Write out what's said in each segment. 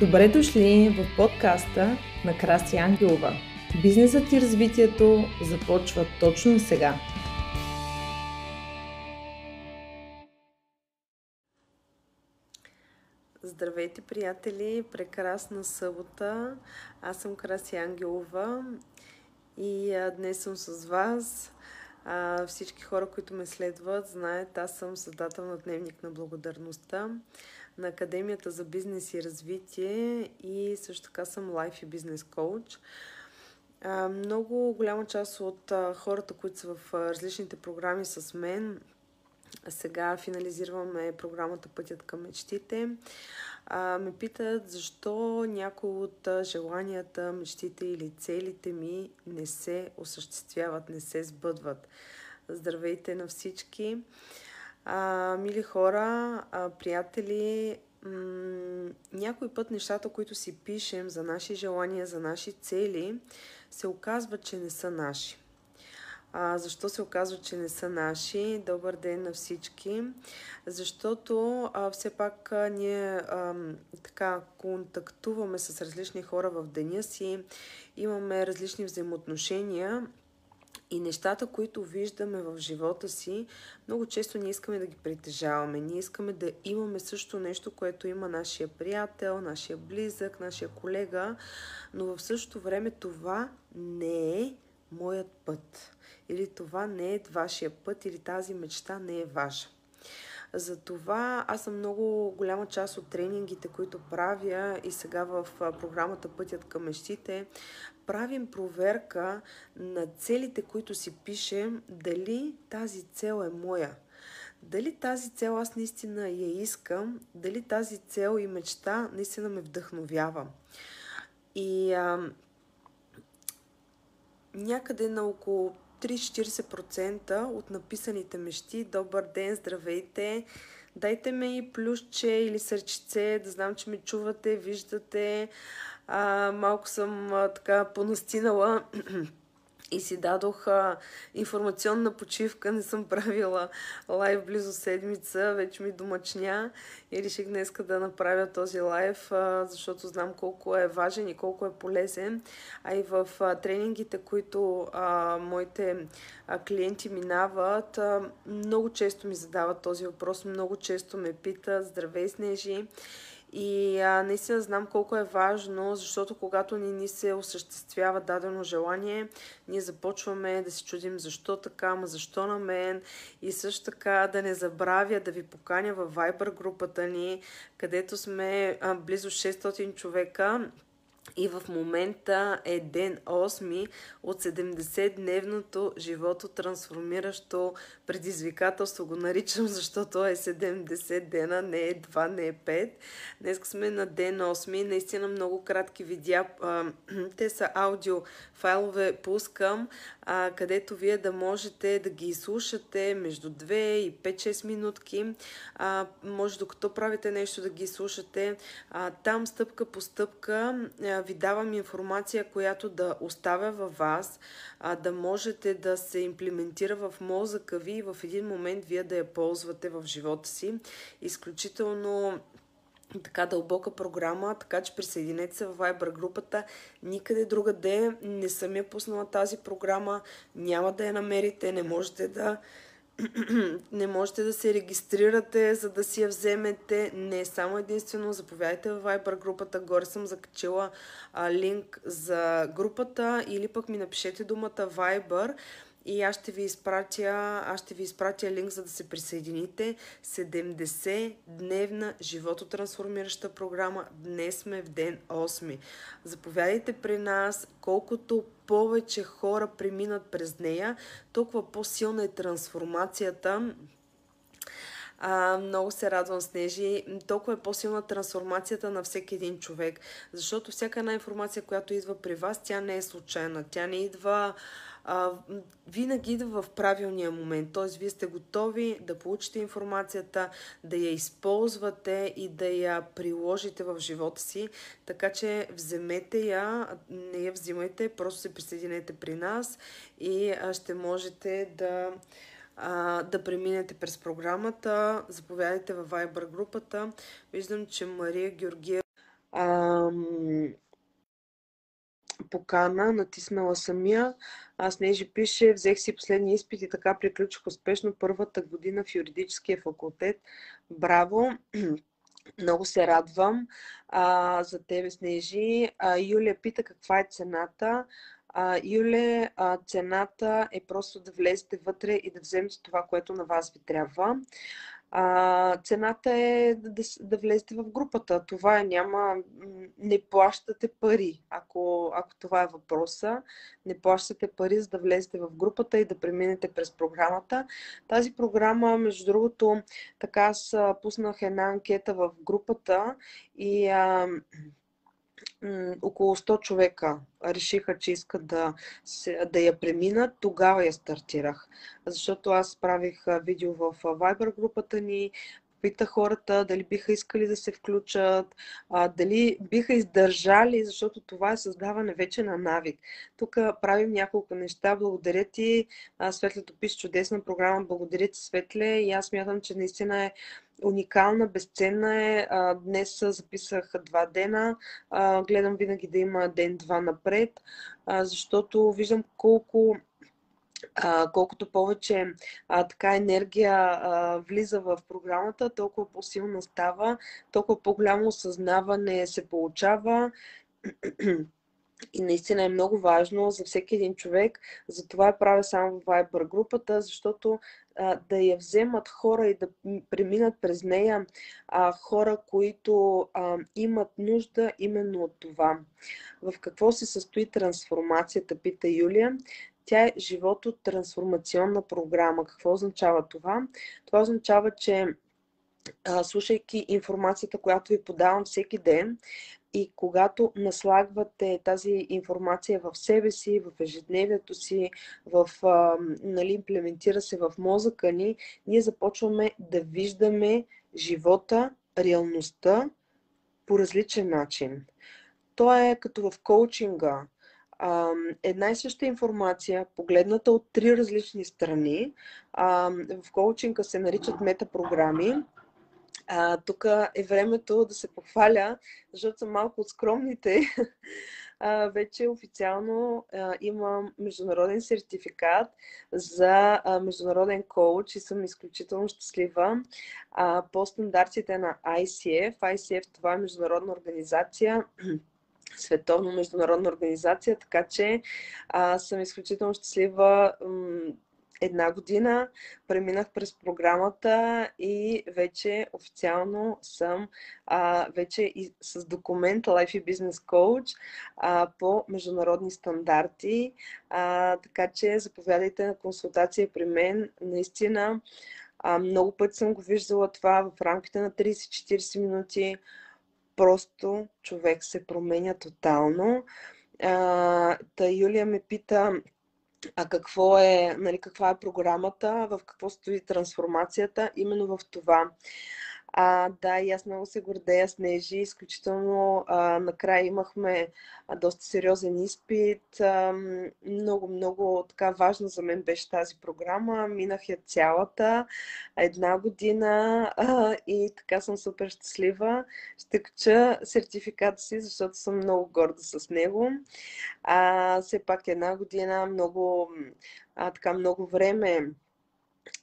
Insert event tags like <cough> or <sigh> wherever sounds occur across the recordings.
Добре дошли в подкаста на Краси Ангелова. Бизнесът и развитието започва точно сега. Здравейте, приятели! Прекрасна събота! Аз съм Краси Ангелова и днес съм с вас. Всички хора, които ме следват, знаят, аз съм създател на Дневник на благодарността на Академията за бизнес и развитие и също така съм лайф и бизнес коуч. Много голяма част от хората, които са в различните програми с мен, сега финализираме програмата Пътят към мечтите. ме питат защо някои от желанията, мечтите или целите ми не се осъществяват, не се сбъдват. Здравейте на всички! А, мили хора, а, приятели, м- някой път нещата, които си пишем за наши желания, за наши цели, се оказва, че не са наши. А, защо се оказва, че не са наши? Добър ден на всички. Защото а, все пак а, ние а, така контактуваме с различни хора в деня си, имаме различни взаимоотношения и нещата, които виждаме в живота си, много често ние искаме да ги притежаваме. Ние искаме да имаме също нещо, което има нашия приятел, нашия близък, нашия колега, но в същото време това не е моят път. Или това не е вашия път, или тази мечта не е ваша. Затова аз съм много голяма част от тренингите, които правя и сега в програмата Пътят към мечтите, правим проверка на целите, които си пишем, дали тази цел е моя. Дали тази цел аз наистина я искам, дали тази цел и мечта наистина ме вдъхновява. И а, някъде на около 3-40% от написаните мечти, добър ден, здравейте, дайте ме и плюсче или сърчице, да знам, че ме чувате, виждате, а, малко съм а, така понастинала <clears throat> и си дадох а, информационна почивка. Не съм правила лайв близо седмица, вече ми домачня и реших днес да направя този лайв, а, защото знам колко е важен и колко е полезен. А и в а, тренингите, които а, моите а, клиенти минават, а, много често ми задават този въпрос, много често ме питат, здравей Снежи, и а, наистина знам колко е важно, защото когато ни, ни се осъществява дадено желание, ние започваме да се чудим защо така, ама защо на мен. И също така да не забравя да ви поканя в Viber групата ни, където сме а, близо 600 човека и в момента е ден 8 от 70-дневното живото трансформиращо предизвикателство. Го наричам, защото е 70 дена, не е 2, не е 5. Днес сме на ден 8. Наистина много кратки видеа. <clears throat> Те са аудио файлове, пускам, където вие да можете да ги слушате между 2 и 5-6 минутки. Може докато правите нещо да ги слушате. Там стъпка по стъпка ви давам информация, която да оставя във вас, а, да можете да се имплементира в мозъка ви и в един момент вие да я ползвате в живота си. Изключително така дълбока програма, така че присъединете се в Viber групата. Никъде другаде не съм я пуснала тази програма, няма да я намерите, не можете да <clears throat> не можете да се регистрирате, за да си я вземете. Не само единствено, заповядайте в Viber групата. Горе съм закачила а, линк за групата или пък ми напишете думата Viber и аз ще ви изпратя, аз ще ви изпратя линк, за да се присъедините. 70-дневна живототрансформираща програма. Днес сме в ден 8. Заповядайте при нас. Колкото повече хора преминат през нея, толкова по-силна е трансформацията а, много се радвам, Снежи. Толкова е по-силна трансформацията на всеки един човек. Защото всяка една информация, която идва при вас, тя не е случайна. Тя не идва а, винаги идва в правилния момент. Т.е. вие сте готови да получите информацията, да я използвате и да я приложите в живота си. Така че вземете я, не я взимайте, просто се присъединете при нас и ще можете да а, да преминете през програмата. Заповядайте във Viber групата. Виждам, че Мария Георгиева покана, натиснала самия. Аз Нежи пише, взех си последния изпит и така приключих успешно първата година в юридическия факултет. Браво! <clears throat> Много се радвам а, за тебе, Снежи. А, Юлия пита каква е цената. Юле, цената е просто да влезете вътре и да вземете това, което на вас ви трябва. Цената е да, да влезете в групата. Това е, няма, не плащате пари, ако, ако това е въпроса. Не плащате пари, за да влезете в групата и да преминете през програмата. Тази програма, между другото, така аз пуснах една анкета в групата и а, около 100 човека решиха, че искат да, да я преминат, тогава я стартирах. Защото аз правих видео в Viber групата ни, питах хората дали биха искали да се включат, дали биха издържали, защото това е създаване вече на навик. Тук правим няколко неща. Благодаря ти, Светлето пише чудесна програма. Благодаря ти, Светле. И аз мятам, че наистина е уникална, безценна е. Днес записах два дена. Гледам винаги да има ден-два напред, защото виждам колко колкото повече а, така енергия а, влиза в програмата, толкова по-силна става, толкова по-голямо осъзнаване се получава. И наистина е много важно за всеки един човек. Затова я правя само Viber групата, защото а, да я вземат хора и да преминат през нея а, хора, които а, имат нужда именно от това. В какво се състои трансформацията, пита Юлия. Тя е живото трансформационна програма. Какво означава това? Това означава, че слушайки информацията, която ви подавам всеки ден, и когато наслагвате тази информация в себе си, в ежедневието си, в, а, нали, имплементира се в мозъка ни, ние започваме да виждаме живота, реалността по различен начин. То е като в коучинга. А, една и съща информация, погледната от три различни страни. А, в коучинга се наричат метапрограми тук е времето да се похваля, защото съм малко от скромните. <laughs> А, вече официално а, имам международен сертификат за а, международен коуч и съм изключително щастлива а, по стандартите на ICF. ICF това е международна организация, <clears throat> световно международна организация, така че а, съм изключително щастлива една година преминах през програмата и вече официално съм а, вече и с документ Life и Business Coach а, по международни стандарти. А, така че заповядайте на консултация при мен. Наистина а, много пъти съм го виждала това в рамките на 30-40 минути. Просто човек се променя тотално. А, та Юлия ме пита а какво е, нали, каква е програмата, в какво стои трансформацията, именно в това. А, да, и аз много се гордея с Нежи. Изключително а, накрая имахме а, доста сериозен изпит. А, много, много така важно за мен беше тази програма. Минах я цялата една година а, и така съм супер щастлива. Ще кача сертификата си, защото съм много горда с него. А, все пак една година, много, а, така много време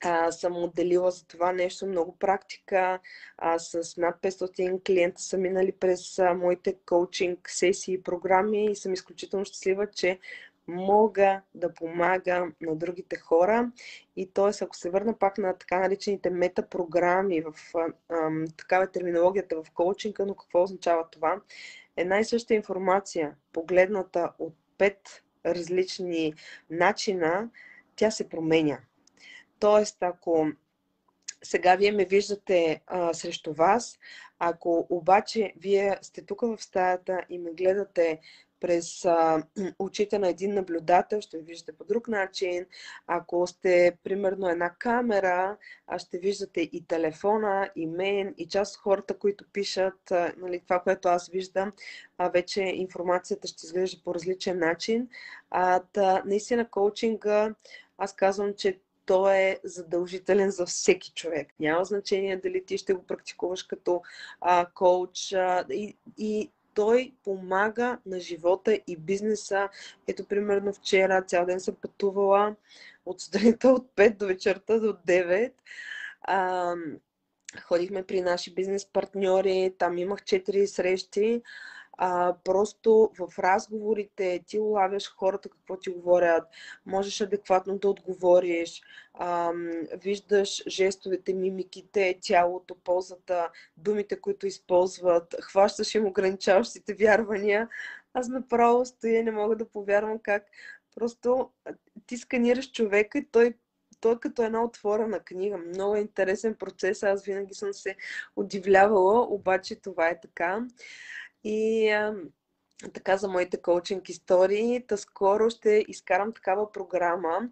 а, съм отделила за това нещо много практика. А, с над 500 клиента са минали през а, моите коучинг сесии и програми и съм изключително щастлива, че мога да помагам на другите хора. И т.е. ако се върна пак на така наречените метапрограми, в а, а, такава терминологията в коучинга, но какво означава това? Една и съща информация, погледната от пет различни начина, тя се променя Тоест, ако сега вие ме виждате а, срещу вас, ако обаче вие сте тук в стаята и ме гледате през а, <clears throat> очите на един наблюдател, ще виждате по друг начин. Ако сте, примерно, една камера, а ще виждате и телефона, и мен, и част от хората, които пишат а, нали, това, което аз виждам, а, вече информацията ще изглежда по различен начин. А, та, наистина, коучинга, аз казвам, че той е задължителен за всеки човек. Няма значение дали ти ще го практикуваш като а, коуч а, и, и той помага на живота и бизнеса. Ето, примерно, вчера цял ден съм пътувала от сутринта от 5 до вечерта до 9. А, ходихме при наши бизнес партньори, там имах 4 срещи а, просто в разговорите ти улавяш хората какво ти говорят, можеш адекватно да отговориш, а, виждаш жестовете, мимиките, тялото, ползата, думите, които използват, хващаш им ограничаващите вярвания. Аз направо стоя, не мога да повярвам как просто ти сканираш човека и той той е като една отворена книга. Много интересен процес. Аз винаги съм се удивлявала, обаче това е така. И така за моите коучинг истории, та скоро ще изкарам такава програма,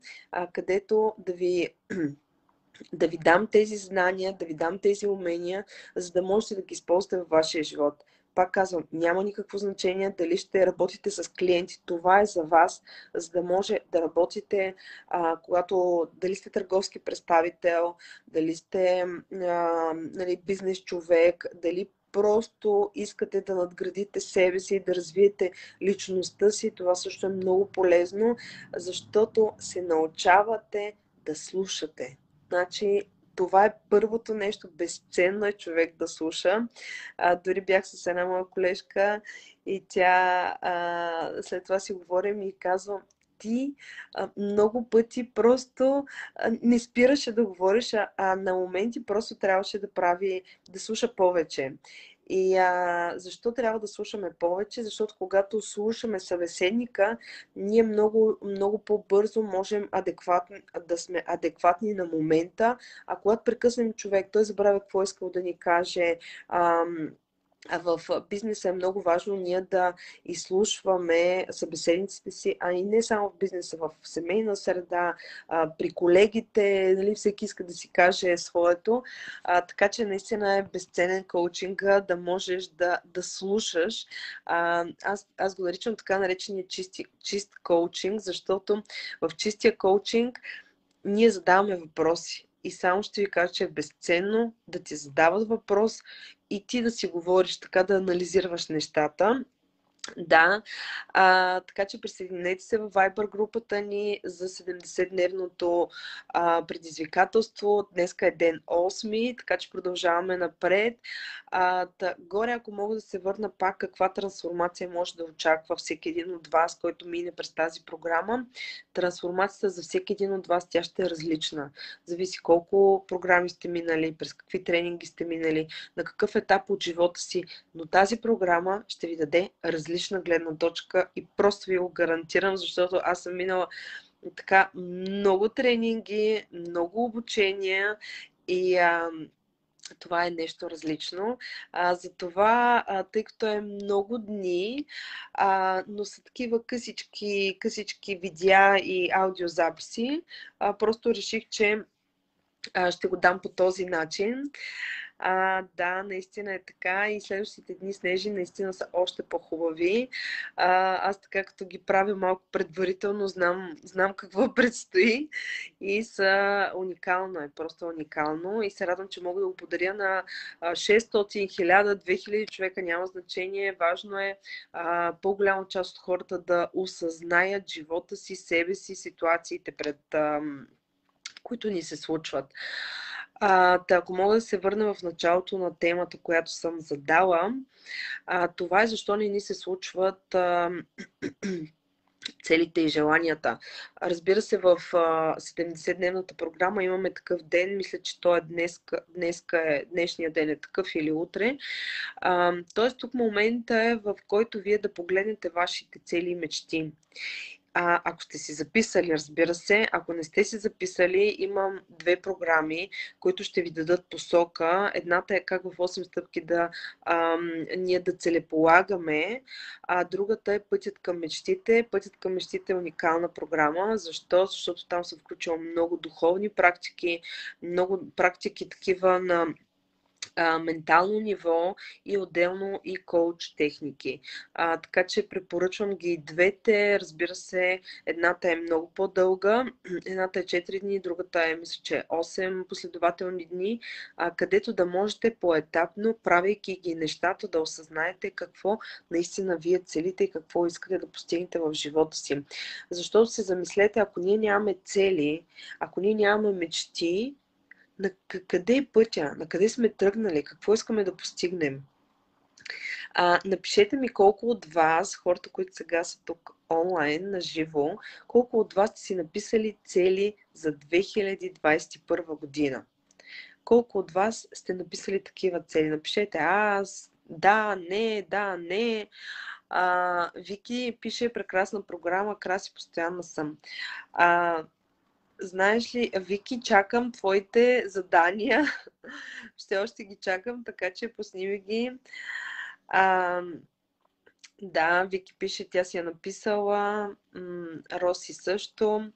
където да ви <clears throat> да ви дам тези знания, да ви дам тези умения, за да можете да ги използвате във вашия живот. Пак казвам, няма никакво значение дали ще работите с клиенти. Това е за вас, за да може да работите, а, когато дали сте търговски представител, дали сте а, нали, бизнес човек, дали просто искате да надградите себе си и да развиете личността си, това също е много полезно, защото се научавате да слушате. Значи, това е първото нещо. Безценно е човек да слуша. А, дори бях с една моя колежка и тя а, след това си говорим и казвам, ти много пъти просто не спираше да говориш, а, а на моменти просто трябваше да прави, да слуша повече. И а, защо трябва да слушаме повече? Защото когато слушаме събеседника, ние много, много по-бързо можем адекватни, да сме адекватни на момента, а когато прекъснем човек, той забравя какво е искал да ни каже. Ам, в бизнеса е много важно ние да изслушваме събеседниците си, а и не само в бизнеса, в семейна среда, при колегите, нали, всеки иска да си каже своето. А, така че наистина е безценен коучинга да можеш да, да слушаш. А, аз, аз го наричам така наречения чисти, чист коучинг, защото в чистия коучинг ние задаваме въпроси и само ще ви кажа, че е безценно да ти задават въпрос и ти да си говориш, така да анализираш нещата. Да, а, така че присъединете се в Viber групата ни за 70-дневното а, предизвикателство. Днеска е ден 8, така че продължаваме напред. А, да, горе, ако мога да се върна пак, каква трансформация може да очаква всеки един от вас, който мине през тази програма. Трансформацията за всеки един от вас, тя ще е различна. Зависи колко програми сте минали, през какви тренинги сте минали, на какъв етап от живота си. Но тази програма ще ви даде различна гледна точка и просто ви го гарантирам, защото аз съм минала така много тренинги, много обучения и а, това е нещо различно. А, затова, а, тъй като е много дни, а, но са такива късички, късички видеа и аудиозаписи, а, просто реших, че а, ще го дам по този начин. А, да, наистина е така и следващите дни снежи наистина са още по-хубави. А, аз така като ги правя малко предварително, знам, знам какво <laughs> предстои и са уникално, е просто уникално и се радвам, че мога да го подаря на 600, 1000, 2000 човека, няма значение. Важно е а, по-голяма част от хората да осъзнаят живота си, себе си, ситуациите пред а, които ни се случват. А, да, ако мога да се върна в началото на темата, която съм задала, а, това е защо не ни се случват а, <clears throat> целите и желанията. Разбира се, в 70-дневната програма имаме такъв ден, мисля, че той е днес, днеска е, днешния ден е такъв или утре. тоест тук момента е, в който вие да погледнете вашите цели и мечти. А, ако сте си записали, разбира се, ако не сте си записали, имам две програми, които ще ви дадат посока. Едната е как в 8 стъпки да ам, ние да целеполагаме, а другата е Пътят към мечтите. Пътят към мечтите е уникална програма. Защо? Защото там съм включила много духовни практики, много практики такива на ментално ниво и отделно и коуч техники. А, така че препоръчвам ги двете. Разбира се, едната е много по-дълга. <clears throat> Едната е 4 дни, другата е, мисля, че 8 последователни дни, а, където да можете поетапно, правейки ги нещата, да осъзнаете какво наистина вие целите и какво искате да постигнете в живота си. Защото се замислете, ако ние нямаме цели, ако ние нямаме мечти, на къде е пътя, на къде сме тръгнали, какво искаме да постигнем. А, напишете ми колко от вас, хората, които сега са тук онлайн, на живо, колко от вас сте си написали цели за 2021 година. Колко от вас сте написали такива цели? Напишете аз, да, не, да, не. А, Вики пише прекрасна програма, краси постоянно съм. А, Знаеш ли, Вики, чакам твоите задания. <laughs> Ще още ги чакам, така че пусни ги. А, да, Вики пише, тя си е написала. Роси също.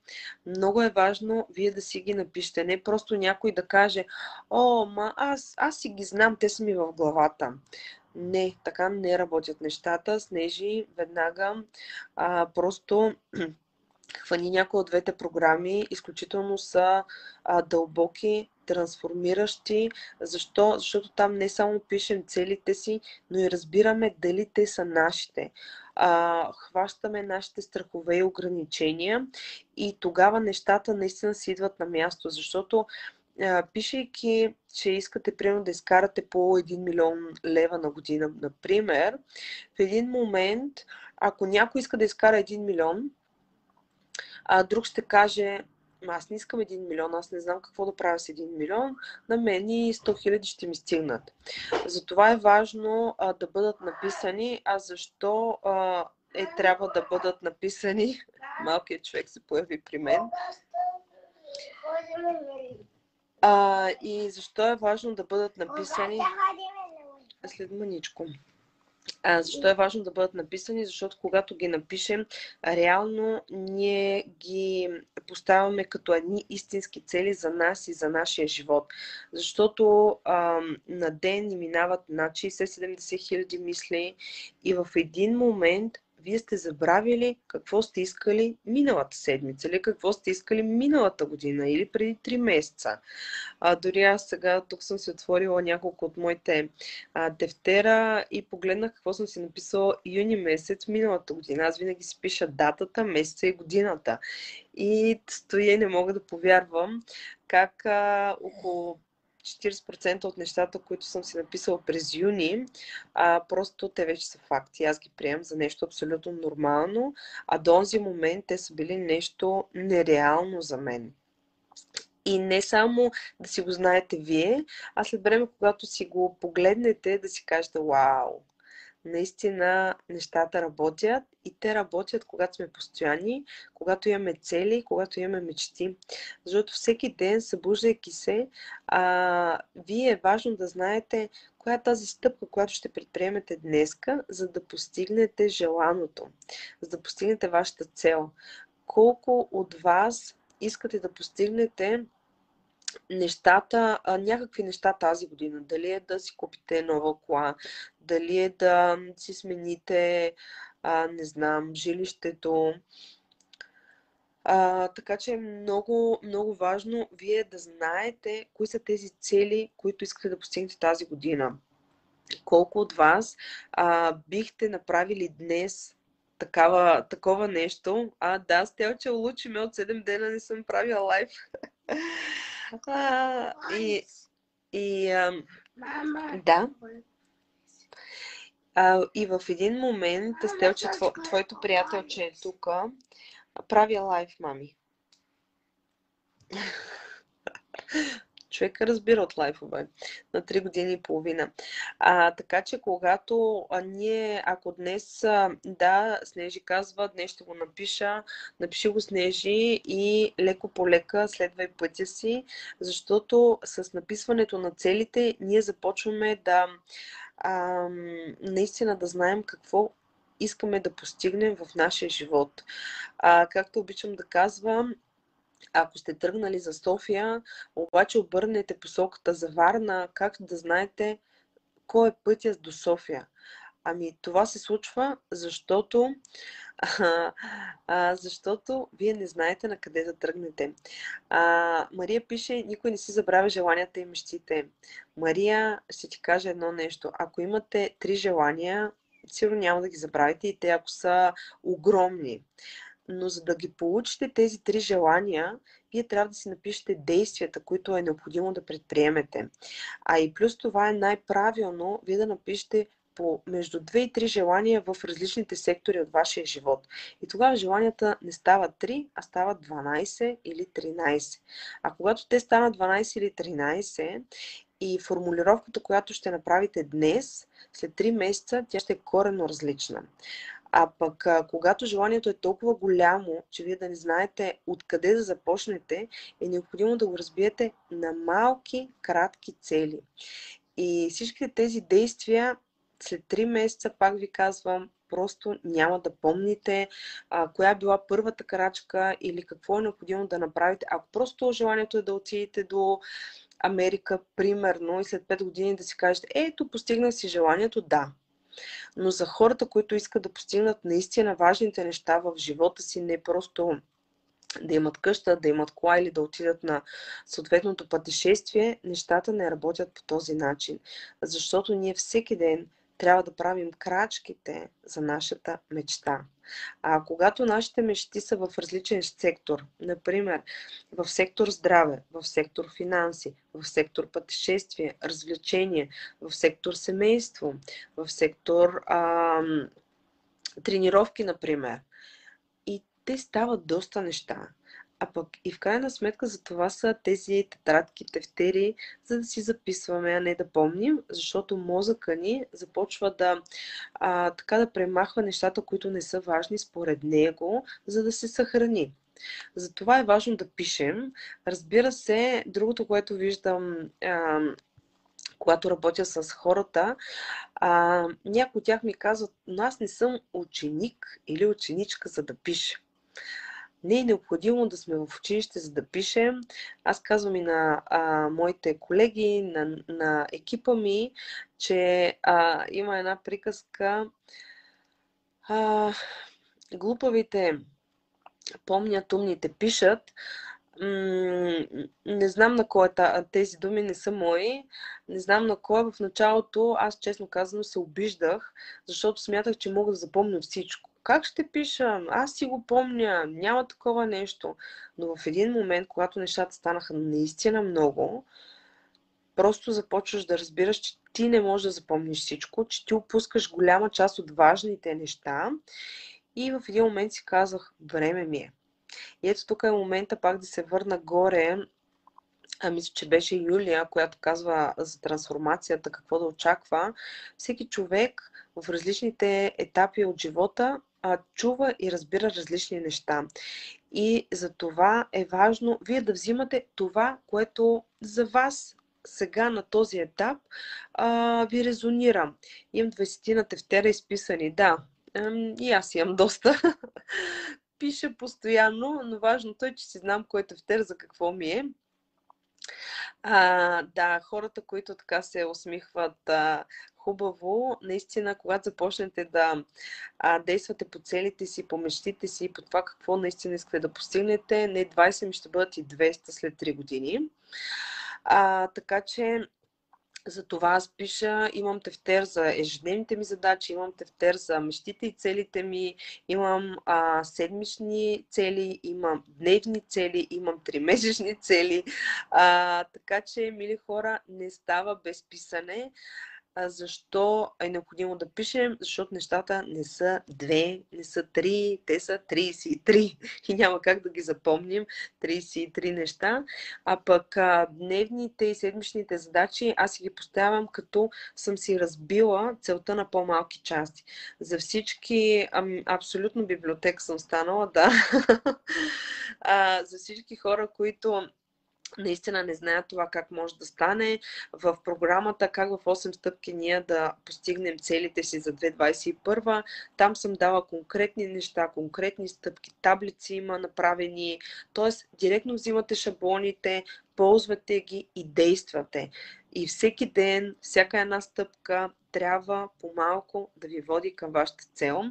Много е важно вие да си ги напишете. Не просто някой да каже, о, ма аз, аз си ги знам, те са ми в главата. Не, така не работят нещата. Снежи веднага. А, просто хвани някои от двете програми, изключително са а, дълбоки, трансформиращи. Защо? Защото там не само пишем целите си, но и разбираме дали те са нашите. А, хващаме нашите страхове и ограничения и тогава нещата наистина си идват на място, защото пишейки, че искате примерно да изкарате по 1 милион лева на година, например, в един момент, ако някой иска да изкара 1 милион, а друг ще каже, аз не искам 1 милион, аз не знам какво да правя с 1 милион, на мен и 100 хиляди ще ми стигнат. Затова е важно а, да бъдат написани, а защо а, е трябва да бъдат написани. <laughs> Малкият човек се появи при мен. А, и защо е важно да бъдат написани след маничко. Защо е важно да бъдат написани? Защото когато ги напишем, реално ние ги поставяме като едни истински цели за нас и за нашия живот. Защото а, на ден ни минават над 60-70 хиляди мисли и в един момент вие сте забравили какво сте искали миналата седмица или какво сте искали миналата година или преди 3 месеца. А, дори аз сега тук съм си отворила няколко от моите а, тефтера и погледнах какво съм си написала юни месец миналата година. Аз винаги си пиша датата, месеца и годината. И стоя не мога да повярвам как а, около 40% от нещата, които съм си написала през юни, а, просто те вече са факти. Аз ги приемам за нещо абсолютно нормално, а до този момент те са били нещо нереално за мен. И не само да си го знаете вие, а след време, когато си го погледнете, да си кажете, вау, наистина нещата работят и те работят, когато сме постоянни, когато имаме цели, когато имаме мечти. Защото всеки ден, събуждайки се, а, вие е важно да знаете коя е тази стъпка, която ще предприемете днеска, за да постигнете желаното, за да постигнете вашата цел. Колко от вас искате да постигнете нещата, някакви неща тази година. Дали е да си купите нова кола, дали е да си смените, не знам, жилището. А, така че е много, много важно вие да знаете кои са тези цели, които искате да постигнете тази година. Колко от вас а, бихте направили днес такава, такова нещо? А, да, Стелче, улучи ме от 7 дена не съм правила лайф. <laughs> А, и, и а, да. А, и в един момент, Стелче, тво, твоето приятелче е тук, прави лайф, мами. Човека разбира от лайфове на 3 години и половина. А, така че когато а, ние, ако днес, а, да, Снежи казва, днес ще го напиша, напиши го Снежи и леко по лека следвай пътя си, защото с написването на целите ние започваме да а, наистина да знаем какво искаме да постигнем в нашия живот. А, както обичам да казвам, ако сте тръгнали за София, обаче обърнете посоката за Варна, как да знаете кой е пътя до София? Ами това се случва, защото, а, а, защото вие не знаете на къде да тръгнете. А, Мария пише, никой не си забравя желанията и мечтите. Мария ще ти каже едно нещо. Ако имате три желания, сигурно няма да ги забравите и те ако са огромни. Но за да ги получите тези три желания, вие трябва да си напишете действията, които е необходимо да предприемете. А и плюс това е най-правилно вие да напишете по между 2 и 3 желания в различните сектори от вашия живот. И тогава желанията не стават 3, а стават 12 или 13. А когато те станат 12 или 13 и формулировката, която ще направите днес, след 3 месеца, тя ще е корено различна. А пък, когато желанието е толкова голямо, че вие да не знаете откъде да започнете, е необходимо да го разбиете на малки, кратки цели. И всички тези действия след 3 месеца, пак ви казвам, просто няма да помните а, коя е била първата крачка или какво е необходимо да направите. Ако просто желанието е да отидете до Америка, примерно, и след 5 години да си кажете, ето, постигнах си желанието, да. Но за хората, които искат да постигнат наистина важните неща в живота си, не просто да имат къща, да имат кола или да отидат на съответното пътешествие, нещата не работят по този начин. Защото ние всеки ден трябва да правим крачките за нашата мечта. А когато нашите мечти са в различен сектор, например в сектор здраве, в сектор финанси, в сектор пътешествие, развлечение, в сектор семейство, в сектор а, тренировки, например, и те стават доста неща. А пък и в крайна сметка за това са тези тетрадки, тефтери, за да си записваме, а не да помним, защото мозъка ни започва да, а, така да премахва нещата, които не са важни според него, за да се съхрани. Затова е важно да пишем. Разбира се, другото, което виждам, а, когато работя с хората, а, някои от тях ми казват, но аз не съм ученик или ученичка, за да пиша. Не е необходимо да сме в училище, за да пишем. Аз казвам и на а, моите колеги, на, на екипа ми, че а, има една приказка. А, глупавите помнят, умните пишат. не знам на кой е тези думи не са мои. Не знам на кой. В началото аз честно казано се обиждах, защото смятах, че мога да запомня всичко как ще пиша? Аз си го помня, няма такова нещо. Но в един момент, когато нещата станаха наистина много, просто започваш да разбираш, че ти не можеш да запомниш всичко, че ти опускаш голяма част от важните неща. И в един момент си казах, време ми е. И ето тук е момента пак да се върна горе. А мисля, че беше Юлия, която казва за трансформацията, какво да очаква. Всеки човек в различните етапи от живота а, чува и разбира различни неща. И за това е важно вие да взимате това, което за вас сега на този етап а, ви резонира. Имам 20 на тефтера изписани, да. И аз имам доста. <laughs> Пиша постоянно, но важното е, че си знам кой е тефтер за какво ми е. А, да, хората, които така се усмихват, а, хубаво, наистина, когато започнете да а, действате по целите си, по мечтите си, по това какво наистина искате да постигнете, не 20 ми ще бъдат и 200 след 3 години. А, така че за това аз пиша, имам тефтер за ежедневните ми задачи, имам тефтер за мечтите и целите ми, имам а, седмични цели, имам дневни цели, имам тримесечни цели. А, така че, мили хора, не става без писане. Защо е необходимо да пишем? Защото нещата не са две, не са три, те са 33 и няма как да ги запомним 33 неща. А пък а, дневните и седмичните задачи аз си ги поставям като съм си разбила целта на по-малки части. За всички, ам, абсолютно библиотек съм станала, да. <laughs> а, за всички хора, които наистина не знаят това как може да стане. В програмата как в 8 стъпки ние да постигнем целите си за 2021, там съм дала конкретни неща, конкретни стъпки, таблици има направени, т.е. директно взимате шаблоните, ползвате ги и действате. И всеки ден, всяка една стъпка трябва по-малко да ви води към вашата цел.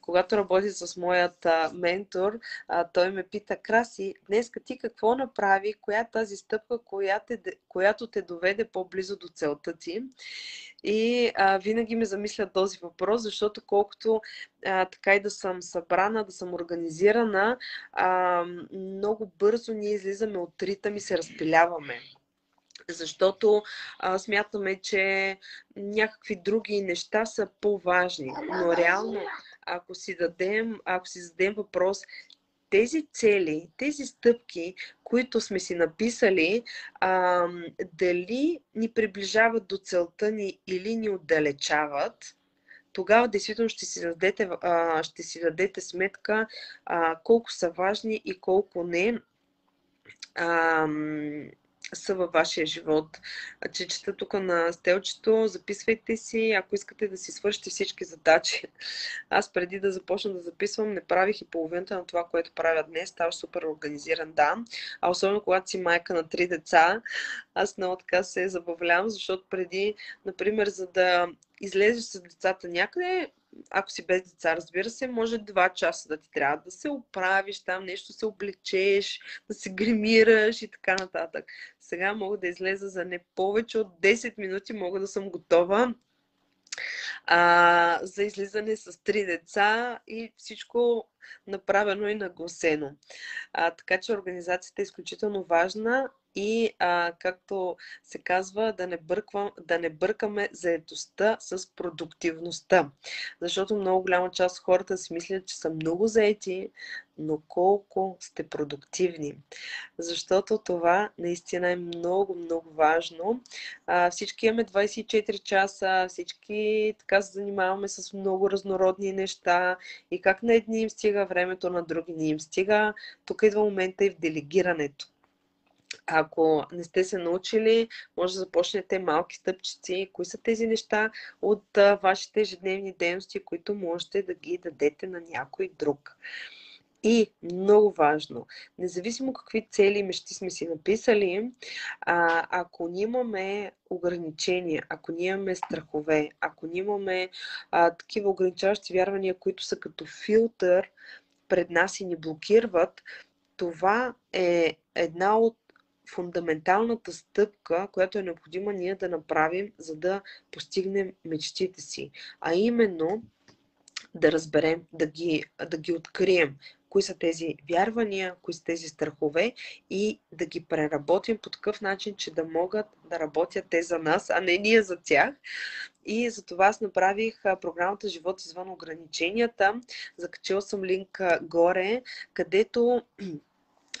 Когато работи с моят ментор, той ме пита, Краси, днес ти какво направи, коя е тази стъпка, която те, която те доведе по-близо до целта ти? И а, винаги ме замисля този въпрос, защото колкото а, така и да съм събрана, да съм организирана, а, много бързо ние излизаме от ритъм и се разпиляваме защото а, смятаме, че някакви други неща са по-важни. Но реално, ако си дадем, ако си зададем въпрос, тези цели, тези стъпки, които сме си написали, а, дали ни приближават до целта ни или ни отдалечават, тогава действително ще си дадете, а, ще си дадете сметка а, колко са важни и колко не. А, са във вашия живот. Че чета тук на стелчето, записвайте си, ако искате да си свършите всички задачи. Аз преди да започна да записвам, не правих и половината на това, което правя днес. Става супер организиран, да. А особено когато си майка на три деца, аз много така се забавлявам, защото преди, например, за да излезеш с децата някъде, ако си без деца, разбира се, може два часа да ти трябва да се оправиш там, нещо се облечеш, да се гримираш и така нататък. Сега мога да излеза за не повече от 10 минути, мога да съм готова а, за излизане с три деца и всичко направено и нагласено. А, така че организацията е изключително важна и, а, както се казва, да не, бърквам, да не бъркаме заедостта с продуктивността. Защото много голяма част от хората си мислят, че са много заети, но колко сте продуктивни. Защото това наистина е много, много важно. А, всички имаме 24 часа, всички така се занимаваме с много разнородни неща и как на едни им стига времето, на други не им стига. Тук идва момента и в делегирането. Ако не сте се научили, може да започнете малки стъпчици. Кои са тези неща от вашите ежедневни дейности, които можете да ги дадете на някой друг? И много важно, независимо какви цели и мечти сме си написали, ако имаме ограничения, ако имаме страхове, ако имаме а, такива ограничаващи вярвания, които са като филтър пред нас и ни блокират, това е една от фундаменталната стъпка, която е необходима ние да направим, за да постигнем мечтите си. А именно да разберем, да ги, да ги открием, кои са тези вярвания, кои са тези страхове и да ги преработим по такъв начин, че да могат да работят те за нас, а не ние за тях. И за това аз направих програмата Живот извън ограниченията. Закачила съм линк горе, където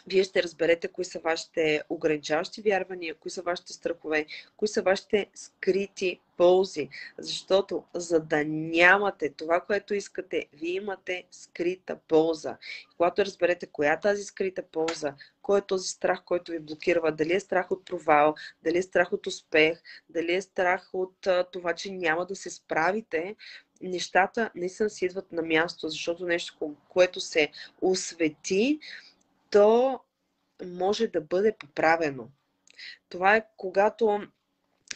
вие ще разберете кои са вашите ограничаващи вярвания, кои са вашите страхове, кои са вашите скрити ползи. Защото за да нямате това, което искате, вие имате скрита полза. И когато разберете коя е тази скрита полза, кой е този страх, който ви блокира, дали е страх от провал, дали е страх от успех, дали е страх от това, че няма да се справите, нещата наистина си идват на място, защото нещо, което се освети, то може да бъде поправено. Това е когато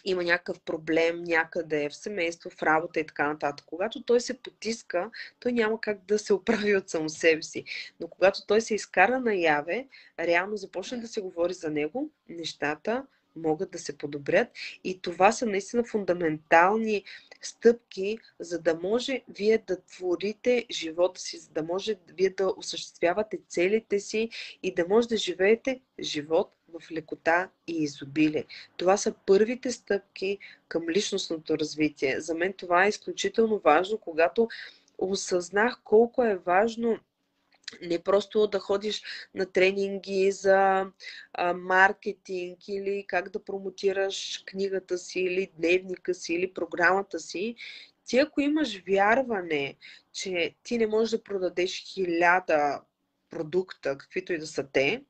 има някакъв проблем някъде в семейство, в работа и така нататък. Когато той се потиска, той няма как да се оправи от само себе си. Но когато той се изкара наяве, реално започне да се говори за него, нещата могат да се подобрят. И това са наистина фундаментални стъпки, за да може вие да творите живота си, за да може вие да осъществявате целите си и да може да живеете живот в лекота и изобилие. Това са първите стъпки към личностното развитие. За мен това е изключително важно, когато осъзнах колко е важно не просто да ходиш на тренинги за а, маркетинг или как да промотираш книгата си или дневника си или програмата си. Ти ако имаш вярване, че ти не можеш да продадеш хиляда продукта, каквито и да са те,